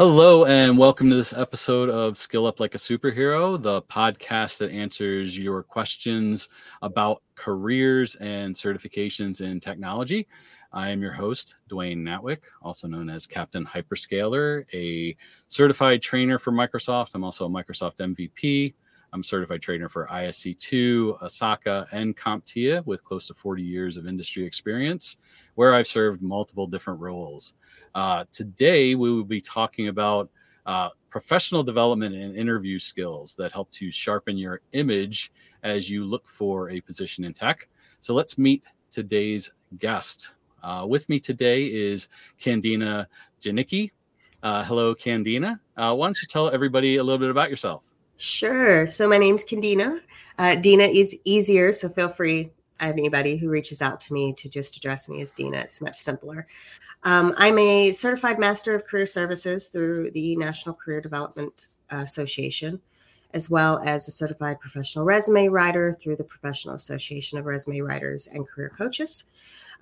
Hello, and welcome to this episode of Skill Up Like a Superhero, the podcast that answers your questions about careers and certifications in technology. I am your host, Dwayne Natwick, also known as Captain Hyperscaler, a certified trainer for Microsoft. I'm also a Microsoft MVP. I'm certified trainer for ISC2, ISACA, and CompTIA with close to 40 years of industry experience, where I've served multiple different roles. Uh, today, we will be talking about uh, professional development and interview skills that help to sharpen your image as you look for a position in tech. So let's meet today's guest. Uh, with me today is Candina Janicki. Uh, hello, Candina. Uh, why don't you tell everybody a little bit about yourself? Sure. So my name's Candina. Uh, Dina is easier, so feel free anybody who reaches out to me to just address me as Dina. It's much simpler. Um, I'm a certified master of career services through the National Career Development Association, as well as a certified professional resume writer through the Professional Association of Resume Writers and Career Coaches.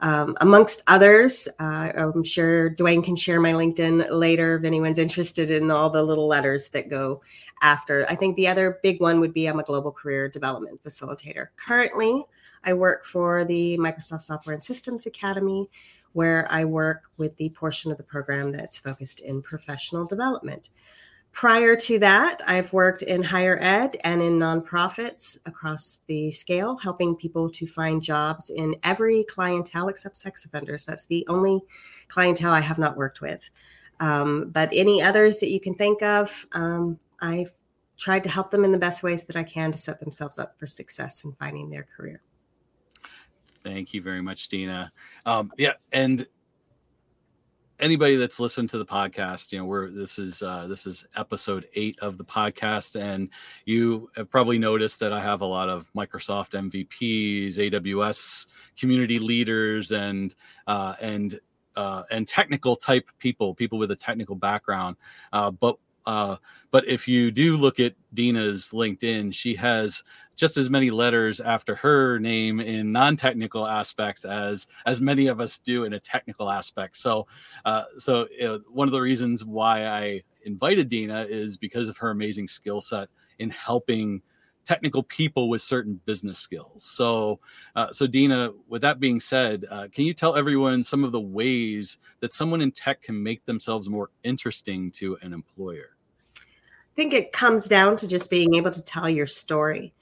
Um, amongst others, uh, I'm sure Dwayne can share my LinkedIn later if anyone's interested in all the little letters that go after. I think the other big one would be I'm a global career development facilitator. Currently, I work for the Microsoft Software and Systems Academy, where I work with the portion of the program that's focused in professional development. Prior to that, I've worked in higher ed and in nonprofits across the scale, helping people to find jobs in every clientele except sex offenders. That's the only clientele I have not worked with. Um, but any others that you can think of, um, I've tried to help them in the best ways that I can to set themselves up for success in finding their career. Thank you very much, Dina. Um, yeah, and anybody that's listened to the podcast, you know, we're this is uh, this is episode eight of the podcast, and you have probably noticed that I have a lot of Microsoft MVPs, AWS community leaders, and uh, and uh, and technical type people, people with a technical background. Uh, but uh, but if you do look at Dina's LinkedIn, she has just as many letters after her name in non-technical aspects as as many of us do in a technical aspect. So, uh, so one of the reasons why I invited Dina is because of her amazing skill set in helping technical people with certain business skills. So, uh, so Dina, with that being said, uh, can you tell everyone some of the ways that someone in tech can make themselves more interesting to an employer? I think it comes down to just being able to tell your story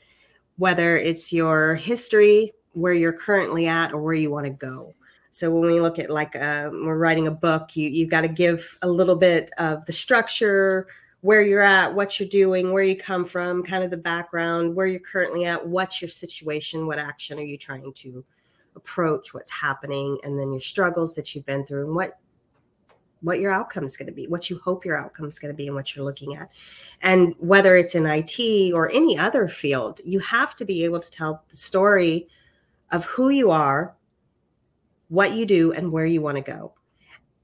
whether it's your history, where you're currently at, or where you want to go. So when we look at like uh, we're writing a book, you you've got to give a little bit of the structure, where you're at, what you're doing, where you come from, kind of the background, where you're currently at, what's your situation, what action are you trying to approach, what's happening, and then your struggles that you've been through, and what what your outcome is going to be, what you hope your outcome is going to be, and what you're looking at. And whether it's in IT or any other field, you have to be able to tell the story of who you are, what you do, and where you want to go.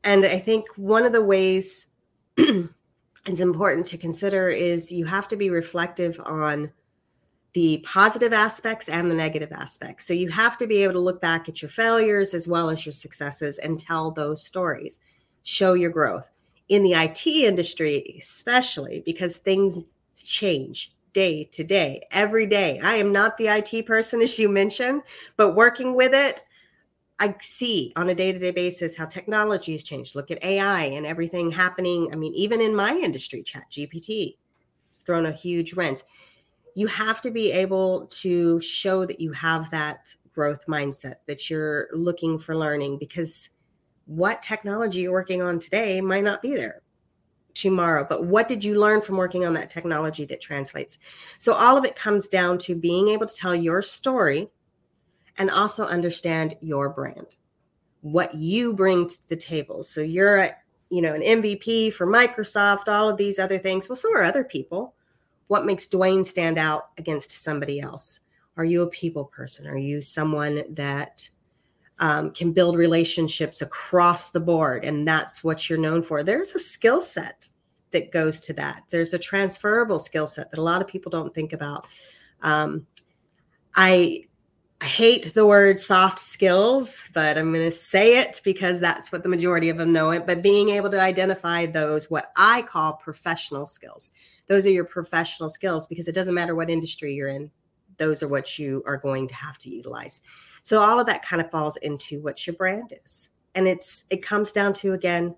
And I think one of the ways it's important to consider is you have to be reflective on the positive aspects and the negative aspects. So you have to be able to look back at your failures as well as your successes and tell those stories show your growth. In the IT industry, especially because things change day to day, every day. I am not the IT person, as you mentioned, but working with it, I see on a day to day basis how technology has changed. Look at AI and everything happening. I mean, even in my industry, Chat GPT, it's thrown a huge wrench. You have to be able to show that you have that growth mindset, that you're looking for learning because what technology you're working on today might not be there tomorrow but what did you learn from working on that technology that translates so all of it comes down to being able to tell your story and also understand your brand what you bring to the table so you're a, you know an mvp for microsoft all of these other things well so are other people what makes dwayne stand out against somebody else are you a people person are you someone that um, can build relationships across the board, and that's what you're known for. There's a skill set that goes to that. There's a transferable skill set that a lot of people don't think about. Um, I I hate the word soft skills, but I'm going to say it because that's what the majority of them know it. But being able to identify those, what I call professional skills, those are your professional skills because it doesn't matter what industry you're in, those are what you are going to have to utilize. So all of that kind of falls into what your brand is. And it's it comes down to again,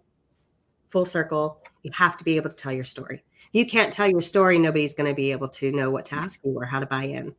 full circle, you have to be able to tell your story. You can't tell your story, nobody's going to be able to know what to mm-hmm. ask you or how to buy in.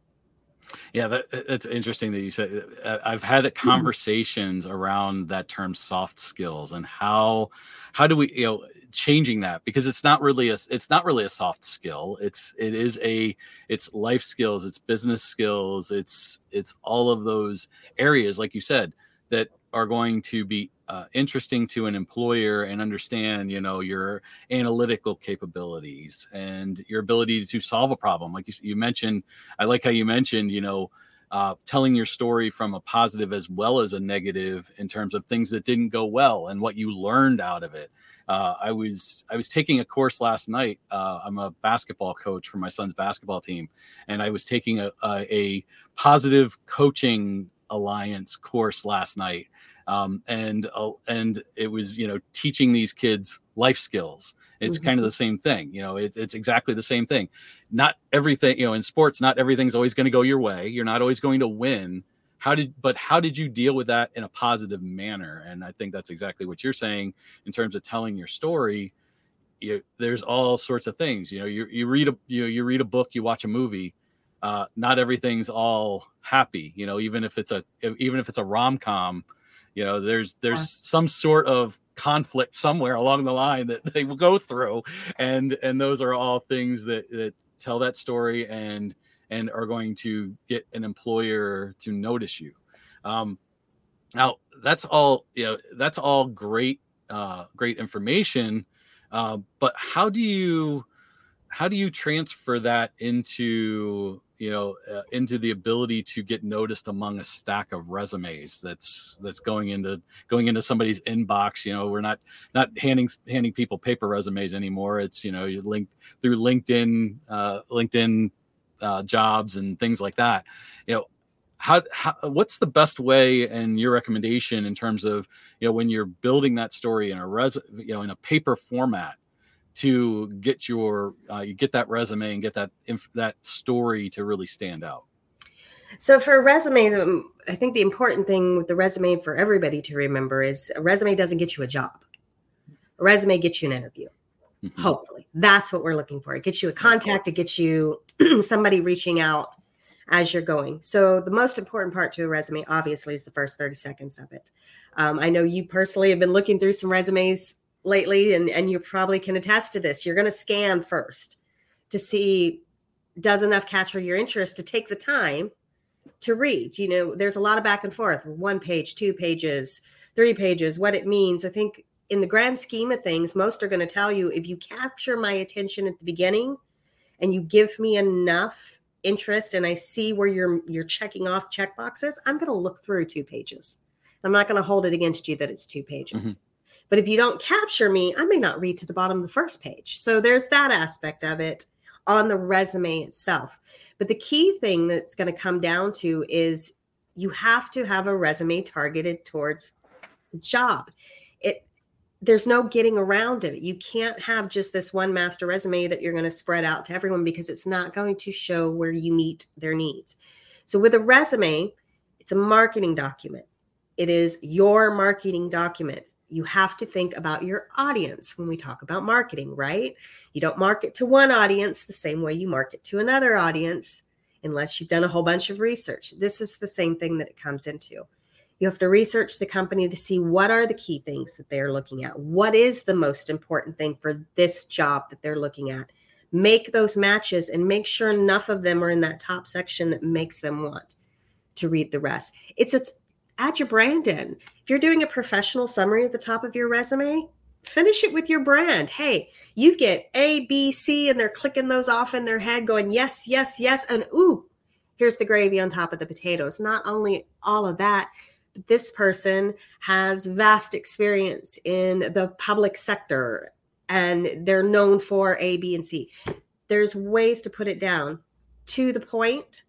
Yeah, that, that's interesting that you said. Uh, I've had mm-hmm. conversations around that term "soft skills" and how how do we you know changing that because it's not really a it's not really a soft skill. It's it is a it's life skills, it's business skills, it's it's all of those areas, like you said, that are going to be uh, interesting to an employer and understand you know your analytical capabilities and your ability to solve a problem. Like you, you mentioned i like how you mentioned you know uh, telling your story from a positive as well as a negative in terms of things that didn't go well and what you learned out of it. Uh, i was i was taking a course last night uh, i'm a basketball coach for my son's basketball team and i was taking a, a, a positive coaching alliance course last night um, and uh, and it was you know teaching these kids life skills. It's mm-hmm. kind of the same thing you know it, it's exactly the same thing. Not everything you know in sports not everything's always going to go your way. You're not always going to win. How did but how did you deal with that in a positive manner? And i think that's exactly what you're saying in terms of telling your story. You, there's all sorts of things you know you, you read a you, you read a book you watch a movie uh, not everything's all happy you know even if it's a even if it's a rom-com you know there's there's yeah. some sort of conflict somewhere along the line that they will go through. And and those are all things that that tell that story and and are going to get an employer to notice you. Um now that's all you know that's all great uh great information. Uh, but how do you how do you transfer that into you know uh, into the ability to get noticed among a stack of resumes that's that's going into going into somebody's inbox you know we're not not handing handing people paper resumes anymore. It's you know you link through linkedin uh, linkedin uh, jobs and things like that. You know how, how what's the best way and your recommendation in terms of you know when you're building that story in a res you know in a paper format to get your uh, you get that resume and get that inf- that story to really stand out? So for a resume i think the important thing with the resume for everybody to remember is a resume doesn't get you a job. A resume gets you an interview mm-hmm. hopefully. That's what we're looking for. It gets you a contact it gets you somebody reaching out as you're going. So the most important part to a resume obviously is the first 30 seconds of it. Um, i know you personally have been looking through some resumes lately, and, and you probably can attest to this, you're going to scan first to see does enough capture your interest to take the time to read. You know, there's a lot of back and forth one page, two pages, three pages, what it means. I think in the grand scheme of things, most are going to tell you if you capture my attention at the beginning and you give me enough interest and I see where you're you're checking off check boxes, I'm going to look through two pages. I'm not going to hold it against you that it's two pages. Mm-hmm. But if you don't capture me, I may not read to the bottom of the first page. So there's that aspect of it on the resume itself. But the key thing that's going to come down to is you have to have a resume targeted towards job. It there's no getting around it. You can't have just this one master resume that you're going to spread out to everyone because it's not going to show where you meet their needs. So with a resume, it's a marketing document. It is your marketing document you have to think about your audience when we talk about marketing, right? You don't market to one audience the same way you market to another audience unless you've done a whole bunch of research. This is the same thing that it comes into. You have to research the company to see what are the key things that they're looking at. What is the most important thing for this job that they're looking at? Make those matches and make sure enough of them are in that top section that makes them want to read the rest. It's it's add your brand in. If you're doing a professional summary at the top of your resume, finish it with your brand. Hey, you get A, B, C, and they're clicking those off in their head, going, yes, yes, yes. And ooh, here's the gravy on top of the potatoes. Not only all of that, but this person has vast experience in the public sector and they're known for A, B, and C. There's ways to put it down to the point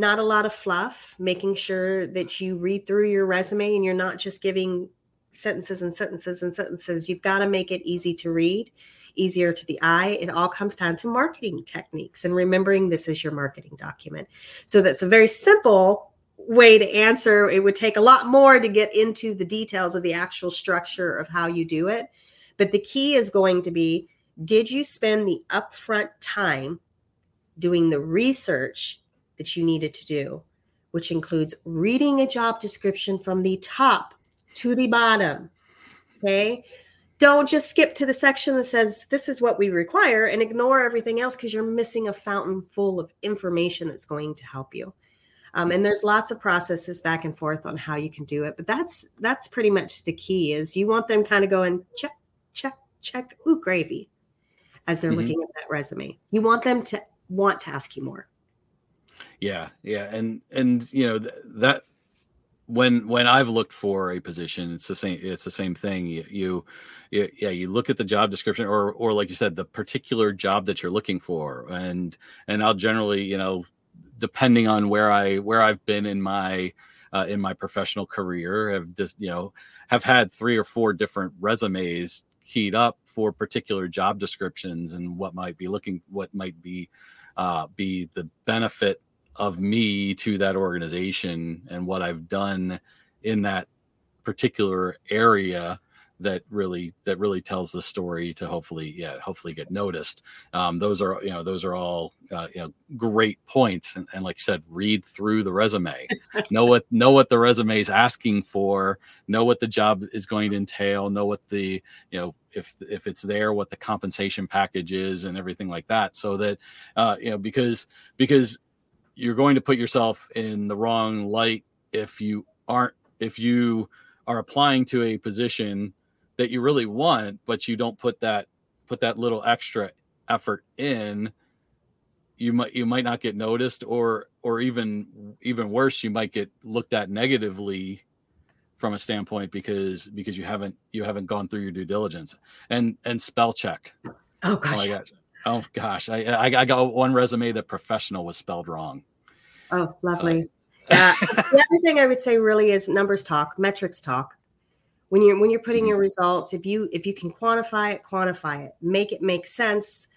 not a lot of fluff, making sure that you read through your resume and you're not just giving sentences and sentences and sentences. You've got to make it easy to read, easier to the eye. It all comes down to marketing techniques and remembering this is your marketing document. So that's a very simple way to answer. It would take a lot more to get into the details of the actual structure of how you do it. But the key is going to be did you spend the upfront time doing the research that you needed to do, which includes reading a job description from the top to the bottom. Okay. Don't just skip to the section that says this is what we require and ignore everything else because you're missing a fountain full of information that's going to help you. Um, and there's lots of processes back and forth on how you can do it, but that's that's pretty much the key. Is you want them kind of going check, check, check, ooh gravy, as they're mm-hmm. looking at that resume. You want them to want to ask you more. Yeah, yeah, and and you know th- that when when I've looked for a position, it's the same. It's the same thing. You, you, you, yeah, you look at the job description, or or like you said, the particular job that you're looking for, and and I'll generally, you know, depending on where I where I've been in my uh, in my professional career, have just you know have had three or four different resumes keyed up for particular job descriptions and what might be looking, what might be uh, be the benefit of me to that organization and what I've done in that particular area that really that really tells the story to hopefully yeah hopefully get noticed. Um, those are you know those are all uh, you know great points. And, and like you said read through the resume. Know what know what the resume is asking for. Know what the job is going to entail. Know what the you know if if it's there what the compensation package is and everything like that. So that uh, you know because because you're going to put yourself in the wrong light if you aren't if you are applying to a position that you really want but you don't put that put that little extra effort in you might you might not get noticed or or even even worse you might get looked at negatively from a standpoint because because you haven't you haven't gone through your due diligence. And and spell check. Oh gosh. Oh, Oh gosh, I, I, I got one resume that professional was spelled wrong. Oh, lovely. Uh, the other thing I would say really is numbers talk, metrics talk. When you're when you're putting your mm-hmm. results, if you if you can quantify it, quantify it, make it make sense,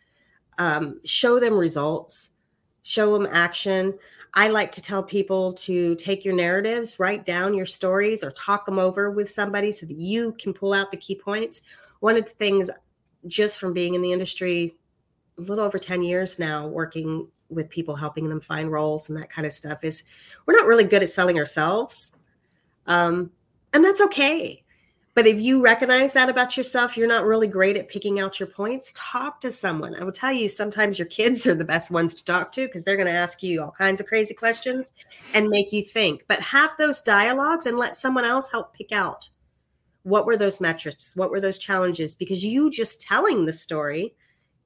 um, show them results, show them action. I like to tell people to take your narratives, write down your stories, or talk them over with somebody so that you can pull out the key points. One of the things, just from being in the industry a little over 10 years now working with people helping them find roles and that kind of stuff is we're not really good at selling ourselves. Um, and that's okay. But if you recognize that about yourself you're not really great at picking out your points talk to someone. I will tell you sometimes your kids are the best ones to talk to because they're going to ask you all kinds of crazy questions and make you think. But have those dialogues and let someone else help pick out what were those metrics what were those challenges because you just telling the story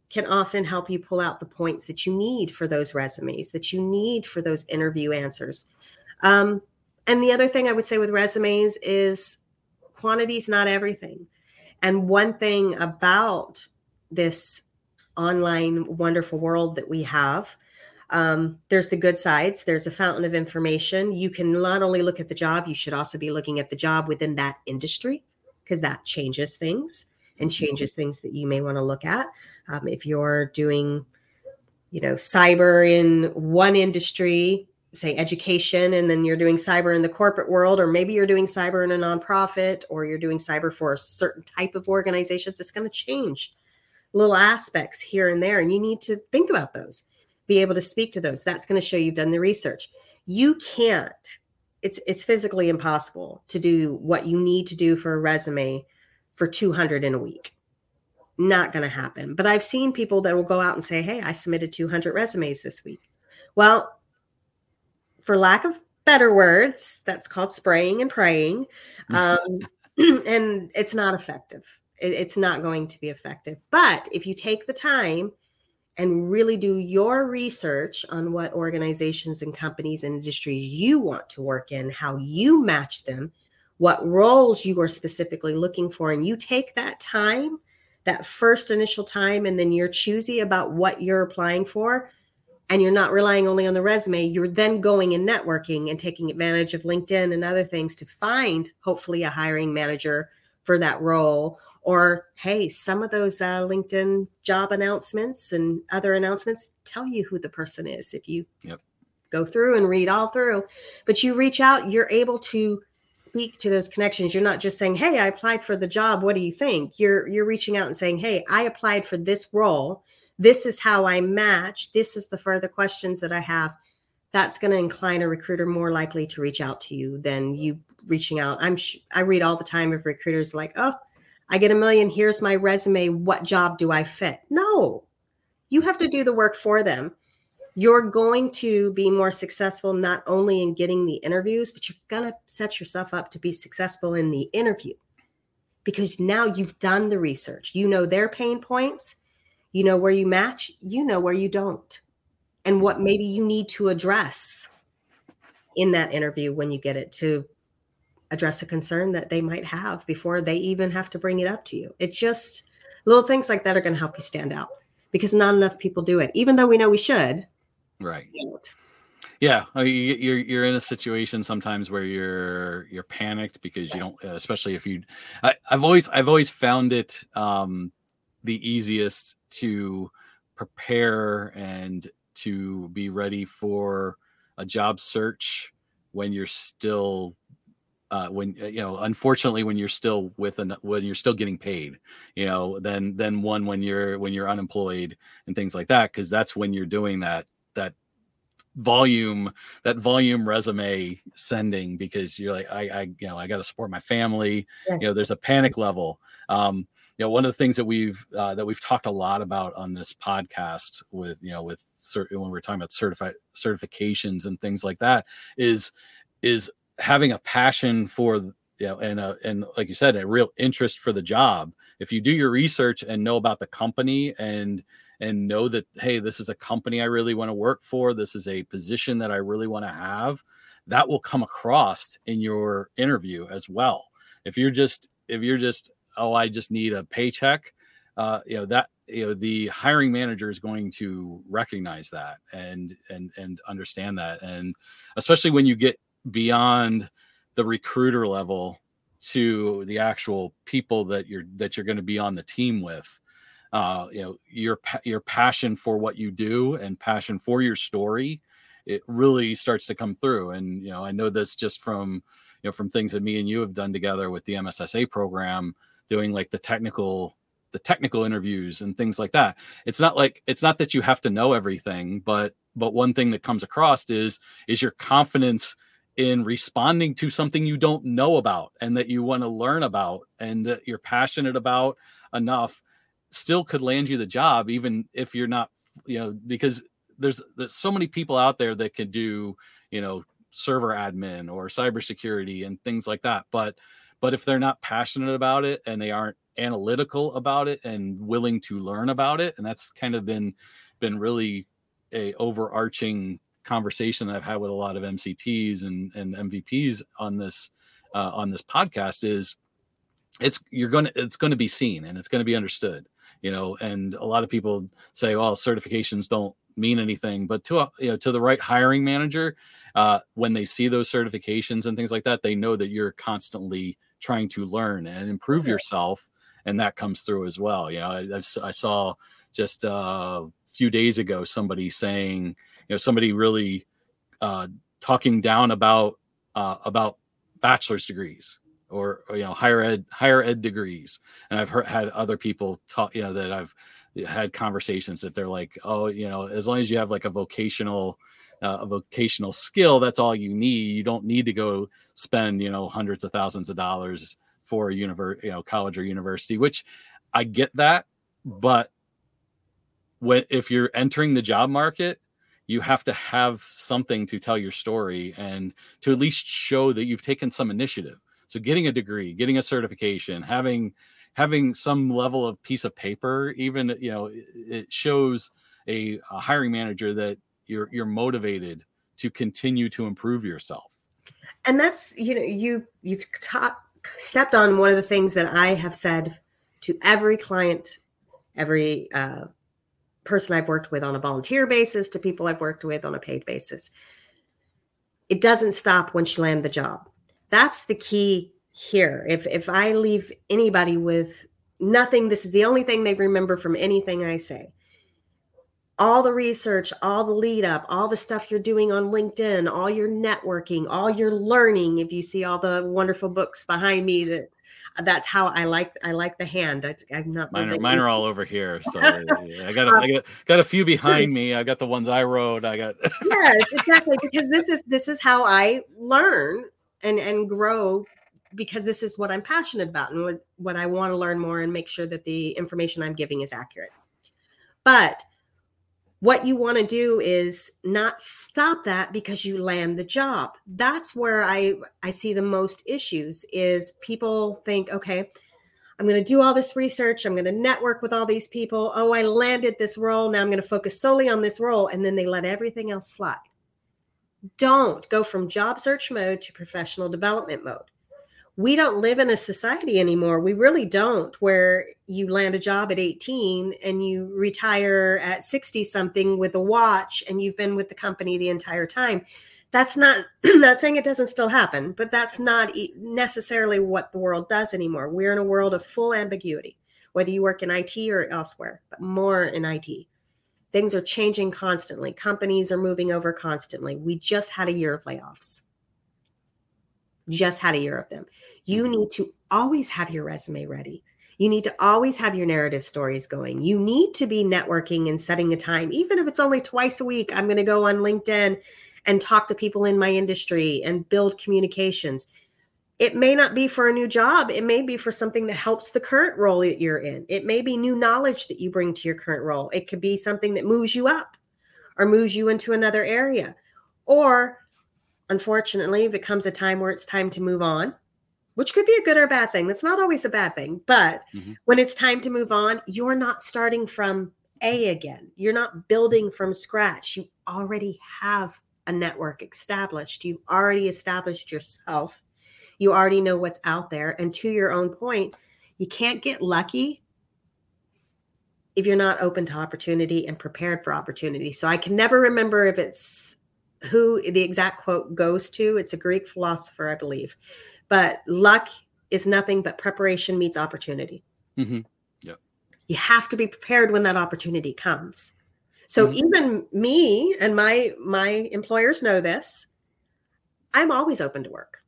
can often help you pull out the points that you need for those resumes, that you need for those interview answers. Um, and the other thing I would say with resumes is quantity is not everything. And one thing about this online wonderful world that we have, um, there's the good sides. There's a fountain of information. You can not only look at the job, you should also be looking at the job within that industry because that changes things and mm-hmm. changes things that you may want to look at. Um, if you're doing, you know, cyber in one industry, say education, and then you're doing cyber in the corporate world, or maybe you're doing cyber in a nonprofit, or you're doing cyber for a certain type of organizations, it's going to change little aspects here and there. And you need to think about those, be able to speak to those. That's going to show you've done the research. You can't, it's it's physically impossible to do what you need to do for a resume for 200 in a week. Not going to happen. But I've seen people that will go out and say, Hey, I submitted 200 resumes this week. Well, for lack of better words, that's called spraying and praying. Um, and it's not effective. It, it's not going to be effective. But if you take the time and really do your research on what organizations and companies and industries you want to work in, how you match them what roles you are specifically looking for. And you take that time, that first initial time, and then you're choosy about what you're applying for. and you're not relying only on the resume, you're then going and networking and taking advantage of LinkedIn and other things to find hopefully a hiring manager for that role. Or, hey, some of those uh, LinkedIn job announcements and other announcements tell you who the person is if you yep. go through and read all through. But you reach out, you're able to speak to those connections. You're not just saying, "Hey, I applied for the job. What do you think?" You're you're reaching out and saying, "Hey, I applied for this role this is how I match. This is the further questions that I have. That's going to incline a recruiter more likely to reach out to you than you reaching out. I'm sh- I read all the time of recruiters like, "Oh, I get a million. Here's my resume. What job do I fit?" No, you have to do the work for them. You're going to be more successful not only in getting the interviews, but you're going to set yourself up to be successful in the interview because now you've done the research. You know their pain points you know where you match, you know where you don't, and what maybe you need to address in that interview when you get it to address a concern that they might have before they even have to bring it up to you. It's just little things like that are going to help you stand out because not enough people do it, even though we know we should. Right. Yeah, I mean, you're you're in a situation sometimes where you're you're panicked because you don't, especially if you. I, have always I've always found it um, the easiest to prepare and to be ready for a job search when you're still uh, when uh, you know unfortunately when you're still with an when you're still getting paid you know then then one when you're when you're unemployed and things like that because that's when you're doing that that volume that volume resume sending because you're like i i you know i got to support my family. Yes. you know there's a panic level. Um you know one of the things that we've uh, that we've talked a lot about on this podcast with you know with certain when we're talking about certified certifications and things like that is is having a passion for you know and a, and like you said a real interest for the job. If you do your research and know about the company and and know that hey this is a company i really want to work for this is a position that i really want to have that will come across in your interview as well. If you're just if you're just oh i just need a paycheck uh, you know that you know the hiring manager is going to recognize that and and and understand that. And especially when you get beyond the recruiter level to the actual people that you're that you're going to be on the team with uh, you know your your passion for what you do and passion for your story it really starts to come through. And you know i know this just from you know from things that me and you have done together with the mssa program doing like the technical the technical interviews and things like that. It's not like it's not that you have to know everything but but one thing that comes across is is your confidence in responding to something you don't know about and that you want to learn about and that you're passionate about enough still could land you the job even if you're not you know because there's there's so many people out there that could do you know server admin or cybersecurity and things like that. But but if they're not passionate about it and they aren't analytical about it and willing to learn about it and that's kind of been been really a overarching conversation I've had with a lot of MCTs and, and MVPs on this uh, on this podcast is it's you're to it's going to be seen and it's going to be understood you know and a lot of people say well certifications don't mean anything but to a, you know to the right hiring manager uh, when they see those certifications and things like that they know that you're constantly trying to learn and improve yourself and that comes through as well. You know i, I saw just uh, a few days ago somebody saying you know somebody really uh, talking down about uh, about bachelor's degrees or, or, you know higher ed higher ed degrees. And i've heard, had other people talk you know that i've had conversations that they're like oh you know as long as you have like a vocational uh, a vocational skill that's all you need. You don't need to go spend you know hundreds of thousands of dollars for a university you know college or university which i get that but when if you're entering the job market you have to have something to tell your story and to at least show that you've taken some initiative so getting a degree, getting a certification, having having some level of piece of paper, even you know, it shows a, a hiring manager that you're you're motivated to continue to improve yourself. And that's you know you you've taught, stepped on one of the things that I have said to every client, every uh, person I've worked with on a volunteer basis to people I've worked with on a paid basis. It doesn't stop once you land the job. That's the key here. If if I leave anybody with nothing, this is the only thing they remember from anything I say. All the research, all the lead up, all the stuff you're doing on LinkedIn, all your networking, all your learning. If you see all the wonderful books behind me that that's how I like I like the hand. I, am not mine are, mine are all over here. So I got a, I got got a few behind me. I got the ones I wrote. I got yes, exactly because this is this is how I learn and and grow because this is what I'm passionate about and what, what I want to learn more and make sure that the information I'm giving is accurate. But what you want to do is not stop that because you land the job. That's where i i see the most issues is people think okay i'm going to do all this research i'm going to network with all these people. Oh i landed this role now i'm going to focus solely on this role and then they let everything else slide don't go from job search mode to professional development mode we don't live in a society anymore. We really don't, where you land a job at 18 and you retire at 60 something with a watch and you've been with the company the entire time. That's not, not saying it doesn't still happen, but that's not necessarily what the world does anymore. We're in a world of full ambiguity, whether you work in IT or elsewhere, but more in IT. Things are changing constantly. Companies are moving over constantly. We just had a year of layoffs just had a year of them. You mm-hmm. need to always have your resume ready. You need to always have your narrative stories going. You need to be networking and setting a time, even if it's only twice a week. I'm going to go on LinkedIn and talk to people in my industry and build communications. It may not be for a new job. It may be for something that helps the current role that you're in. It may be new knowledge that you bring to your current role. It could be something that moves you up or moves you into another area. Or unfortunately, if it comes a time where it's time to move on, which could be a good or a bad thing, that's not always a bad thing. But mm-hmm. when it's time to move on, you're not starting from A again. You're not building from scratch. You already have a network established. You've already established yourself. You already know what's out there. And to your own point, you can't get lucky if you're not open to opportunity and prepared for opportunity. So I can never remember if it's who the exact quote goes to. It's a Greek philosopher, I believe. But luck is nothing but preparation meets opportunity. Mm-hmm. Yeah. You have to be prepared when that opportunity comes. So mm-hmm. even me and my my employers know this. I'm always open to work.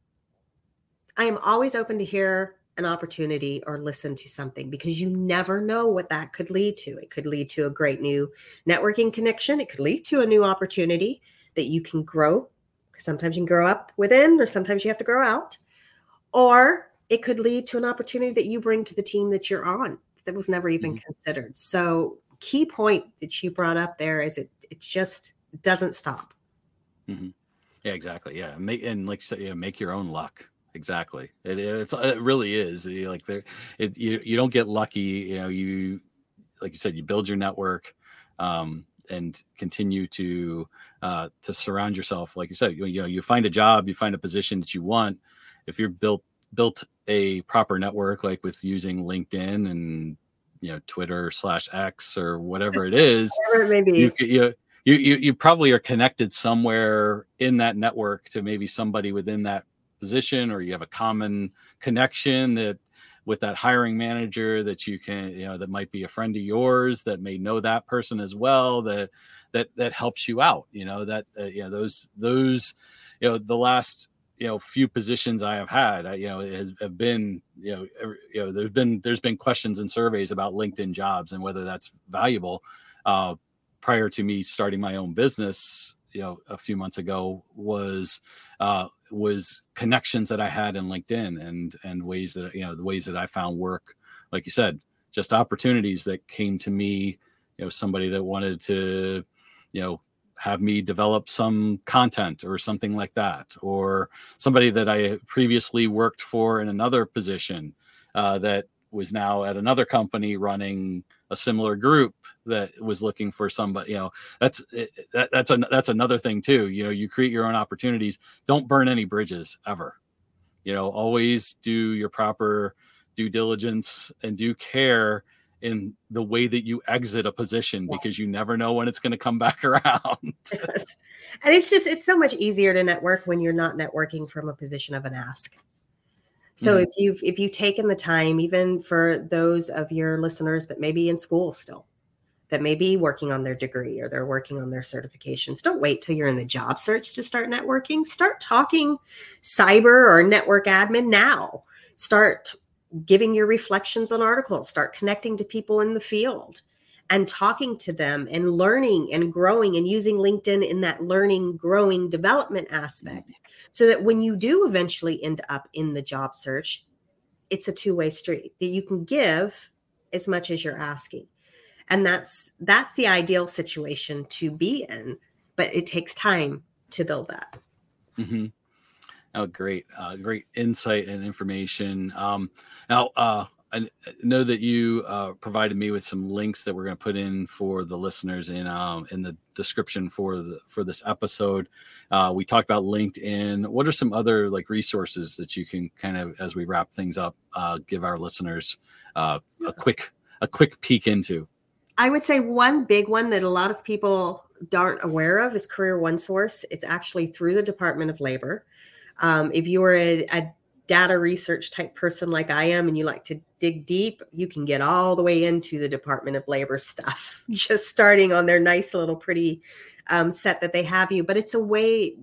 I am always open to hear an opportunity or listen to something because you never know what that could lead to. It could lead to a great new networking connection. It could lead to a new opportunity that you can grow. Sometimes you can grow up within, or sometimes you have to grow out. Or it could lead to an opportunity that you bring to the team that you're on that was never even mm-hmm. considered. So, key point that you brought up there is it it just doesn't stop. Mm-hmm. Yeah, exactly. Yeah, make and like you said, yeah, make your own luck. Exactly. It, it's it really is like there. It you you don't get lucky. You know you like you said you build your network. Um, and continue to uh, to surround yourself like you said you, you know you find a job you find a position that you want if you're built built a proper network like with using linkedin and you know twitter slash x or whatever it is maybe you, you, you, you, you probably are connected somewhere in that network to maybe somebody within that position or you have a common connection that with that hiring manager that you can you know that might be a friend of yours that may know that person as well that that that helps you out you know that uh, you know those those you know the last you know few positions i have had I, you know has have been you know you know there's been there's been questions and surveys about linkedin jobs and whether that's valuable. Uh prior to me starting my own business you know a few months ago was uh was connections that I had in LinkedIn and and ways that you know the ways that I found work like you said just opportunities that came to me you know somebody that wanted to you know have me develop some content or something like that or somebody that I previously worked for in another position uh, that was now at another company running a similar group that was looking for somebody you know that's eh, eh, that, that's a that's another thing too you know you create your own opportunities don't burn any bridges ever you know always do your proper due diligence and do care in the way that you exit a position yes. because you never know when it's going to come back around. And it's just it's so much easier to network when you're not networking from a position of an ask. So mm-hmm. if you've if you've taken the time, even for those of your listeners that may be in school still, that may be working on their degree or they're working on their certifications, don't wait till you're in the job search to start networking. Start talking cyber or network admin now. Start giving your reflections on articles, start connecting to people in the field and talking to them and learning and growing and using LinkedIn in that learning, growing, development aspect so that when you do eventually end up in the job search, it's a two-way street that you can give as much as you're asking. And that's that's the ideal situation to be in, but it takes time to build that. Mm-hmm. Oh, great, uh, great insight and information. Um, now, uh, I know that you uh, provided me with some links that we're going to put in for the listeners in um, in the description for the for this episode. Uh, we talked about LinkedIn. What are some other like resources that you can kind of, as we wrap things up, uh, give our listeners uh, a quick a quick peek into? I would say one big one that a lot of people aren't aware of is Career One Source. It's actually through the Department of Labor. Um, if you are a, a data research type person like I am and you like to dig deep, you can get all the way into the Department of Labor stuff, just starting on their nice little pretty um, set that they have you. But it's a way,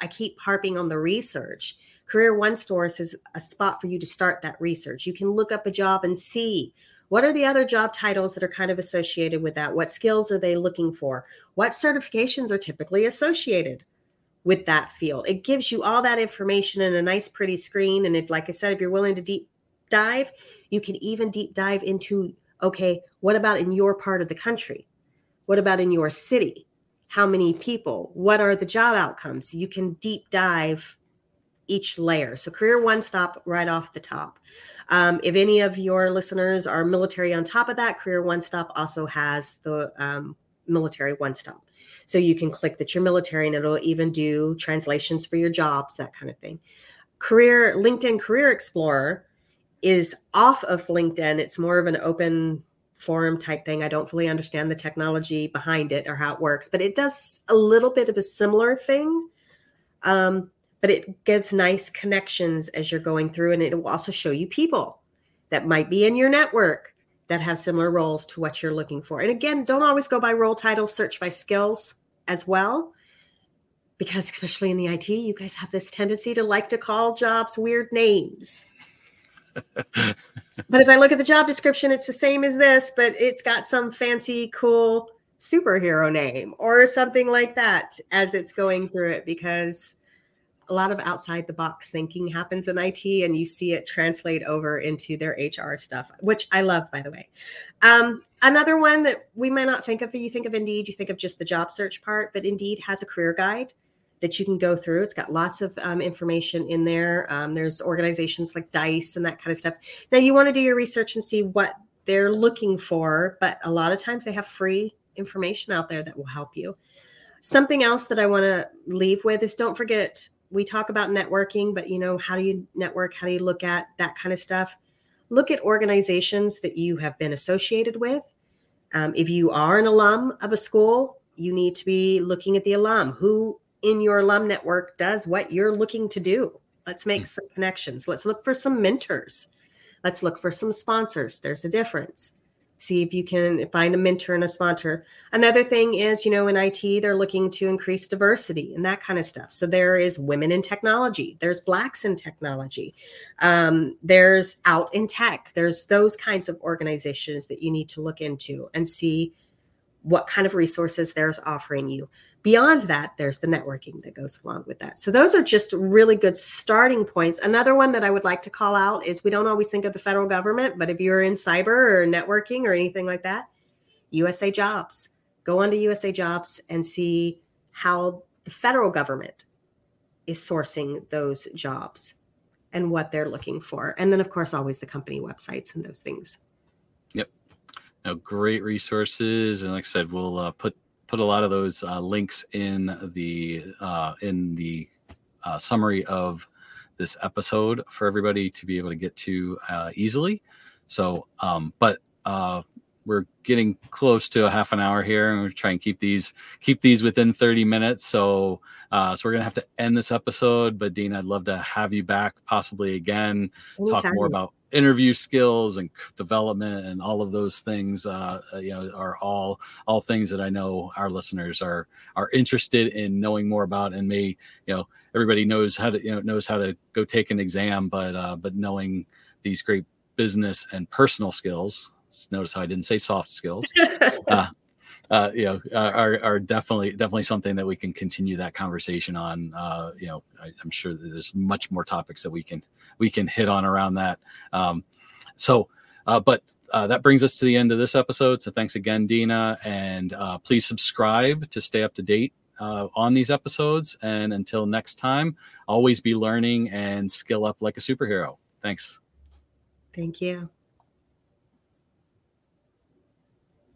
I keep harping on the research. Career One Source is a spot for you to start that research. You can look up a job and see what are the other job titles that are kind of associated with that? What skills are they looking for? What certifications are typically associated with that field. It gives you all that information in a nice, pretty screen. And if, like I said, if you're willing to deep dive, you can even deep dive into okay, what about in your part of the country? What about in your city? How many people? What are the job outcomes? You can deep dive each layer. So, Career One Stop right off the top. Um, if any of your listeners are military on top of that, Career One Stop also has the um, military one stop. So you can click that you're military and it'll even do translations for your jobs, that kind of thing. Career LinkedIn Career Explorer is off of LinkedIn. It's more of an open forum type thing. I don't fully understand the technology behind it or how it works, but it does a little bit of a similar thing. Um, but it gives nice connections as you're going through, and it will also show you people that might be in your network that have similar roles to what you're looking for. And again, don't always go by role title, search by skills as well. Because especially in the IT, you guys have this tendency to like to call jobs weird names. But if I look at the job description, it's the same as this, but it's got some fancy, cool superhero name or something like that as it's going through it because a lot of outside the box thinking happens in IT, and you see it translate over into their HR stuff, which I love, by the way. Um, another one that we might not think of, you think of Indeed, you think of just the job search part, but Indeed has a career guide that you can go through. It's got lots of um, information in there. Um, there's organizations like Dice and that kind of stuff. Now, you want to do your research and see what they're looking for, but a lot of times they have free information out there that will help you. Something else that I want to leave with is don't forget we talk about networking, but you know, how do you network? How do you look at that kind of stuff? Look at organizations that you have been associated with. Um, if you are an alum of a school, you need to be looking at the alum. Who in your alum network does what you're looking to do? Let's make hmm. some connections. Let's look for some mentors. Let's look for some sponsors. There's a difference see if you can find a mentor and a sponsor. Another thing is, you know, in IT, they're looking to increase diversity and that kind of stuff. So there is women in technology, there's blacks in technology, um, there's out in tech, there's those kinds of organizations that you need to look into and see what kind of resources there's offering you. Beyond that, there's the networking that goes along with that. So, those are just really good starting points. Another one that I would like to call out is we don't always think of the federal government, but if you're in cyber or networking or anything like that, USA Jobs. Go onto USA Jobs and see how the federal government is sourcing those jobs and what they're looking for. And then, of course, always the company websites and those things. Yep. Now, great resources. And like I said, we'll uh, put put a lot of those uh, links in the uh, in the uh, summary of this episode for everybody to be able to get to uh, easily. So, um, but uh, we're getting close to a half an hour here, and we're trying to keep these keep these within 30 minutes. So, uh, so we're gonna have to end this episode. But Dean, I'd love to have you back, possibly again, Anytime. talk more about interview skills and development and all of those things. Uh, uh, you know, are all all things that I know our listeners are are interested in knowing more about, and may you know everybody knows how to you know knows how to go take an exam, but uh, but knowing these great business and personal skills Notice how I didn't say soft skills. uh, uh, you know, are, are definitely definitely something that we can continue that conversation on. Uh, you know, I, am sure there's much more topics that we can we can hit on around that. Um, so, uh, but uh, that brings us to the end of this episode. So thanks again, Dina, and uh, please subscribe to stay up to date uh, on these episodes. And until next time, always be learning and skill up like a superhero. Thanks. Thank you.